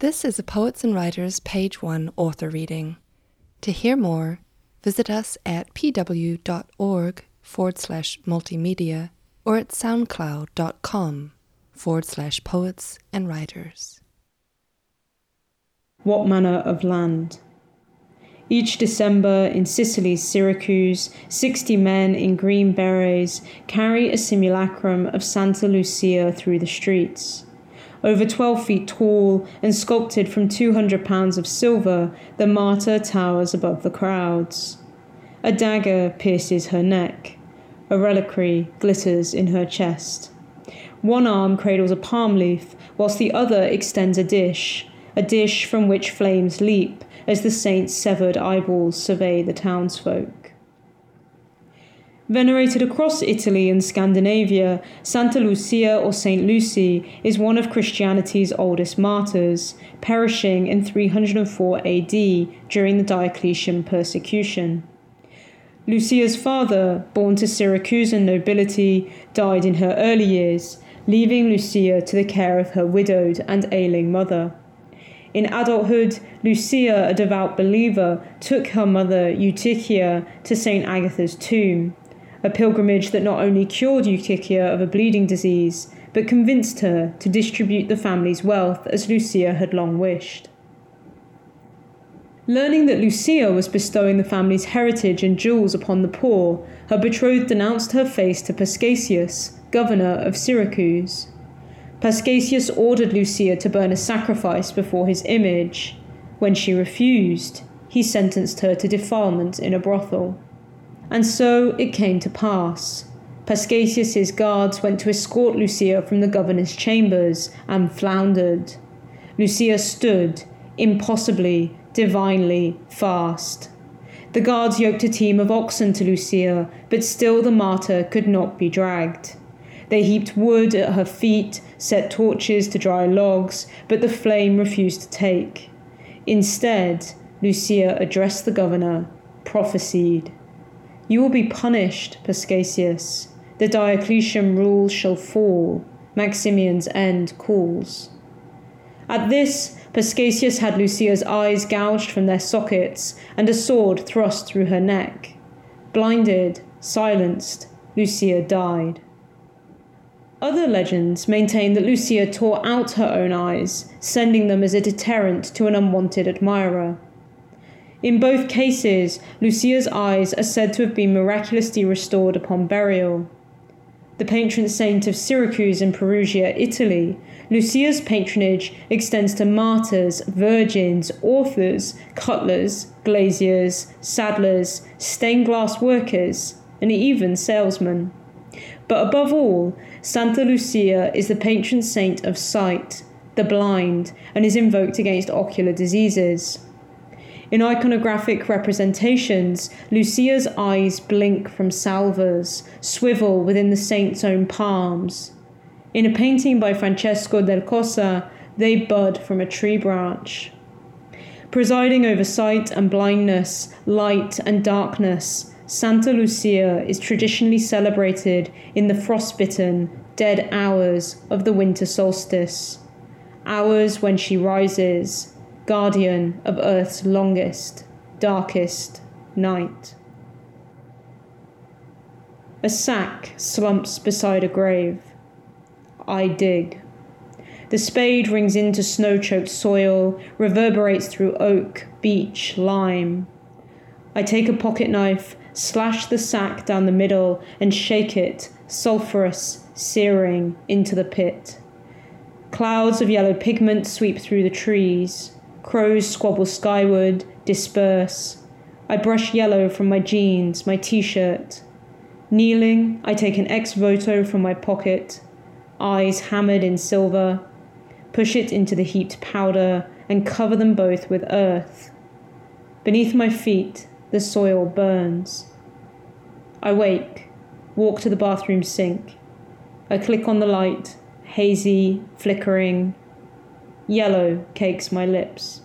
This is a Poets and Writers Page 1 author reading. To hear more, visit us at pw.org forward slash multimedia or at soundcloud.com forward slash poets and writers. What manner of land? Each December in Sicily's Syracuse, 60 men in green berets carry a simulacrum of Santa Lucia through the streets. Over 12 feet tall and sculpted from 200 pounds of silver, the martyr towers above the crowds. A dagger pierces her neck. A reliquary glitters in her chest. One arm cradles a palm leaf, whilst the other extends a dish, a dish from which flames leap as the saint's severed eyeballs survey the townsfolk. Venerated across Italy and Scandinavia, Santa Lucia or Saint Lucy is one of Christianity's oldest martyrs, perishing in 304 AD during the Diocletian persecution. Lucia's father, born to Syracusan nobility, died in her early years, leaving Lucia to the care of her widowed and ailing mother. In adulthood, Lucia, a devout believer, took her mother Eutychia to St. Agatha's tomb a pilgrimage that not only cured Eutychia of a bleeding disease, but convinced her to distribute the family's wealth as Lucia had long wished. Learning that Lucia was bestowing the family's heritage and jewels upon the poor, her betrothed denounced her face to Paschasius, governor of Syracuse. Paschasius ordered Lucia to burn a sacrifice before his image. When she refused, he sentenced her to defilement in a brothel. And so it came to pass. Paschasius's guards went to escort Lucia from the governor's chambers and floundered. Lucia stood, impossibly, divinely fast. The guards yoked a team of oxen to Lucia, but still the martyr could not be dragged. They heaped wood at her feet, set torches to dry logs, but the flame refused to take. Instead, Lucia addressed the governor, prophesied. You will be punished, Paschasius. The Diocletian rule shall fall. Maximian's end calls. At this, Paschasius had Lucia's eyes gouged from their sockets and a sword thrust through her neck. Blinded, silenced, Lucia died. Other legends maintain that Lucia tore out her own eyes, sending them as a deterrent to an unwanted admirer. In both cases, Lucia's eyes are said to have been miraculously restored upon burial. The patron saint of Syracuse in Perugia, Italy, Lucia's patronage extends to martyrs, virgins, authors, cutlers, glaziers, saddlers, stained glass workers, and even salesmen. But above all, Santa Lucia is the patron saint of sight, the blind, and is invoked against ocular diseases. In iconographic representations, Lucia's eyes blink from salvers, swivel within the saint's own palms. In a painting by Francesco del Cossa, they bud from a tree branch. Presiding over sight and blindness, light and darkness, Santa Lucia is traditionally celebrated in the frostbitten, dead hours of the winter solstice. Hours when she rises, guardian of Earth's longest, darkest night. A sack slumps beside a grave. I dig. The spade rings into snow choked soil, reverberates through oak, beech, lime. I take a pocket knife, slash the sack down the middle, and shake it, sulphurous, searing, into the pit. Clouds of yellow pigment sweep through the trees. Crows squabble skyward, disperse. I brush yellow from my jeans, my t shirt. Kneeling, I take an ex voto from my pocket, eyes hammered in silver, push it into the heaped powder, and cover them both with earth. Beneath my feet, the soil burns. I wake, walk to the bathroom sink. I click on the light, hazy, flickering, Yellow cakes my lips.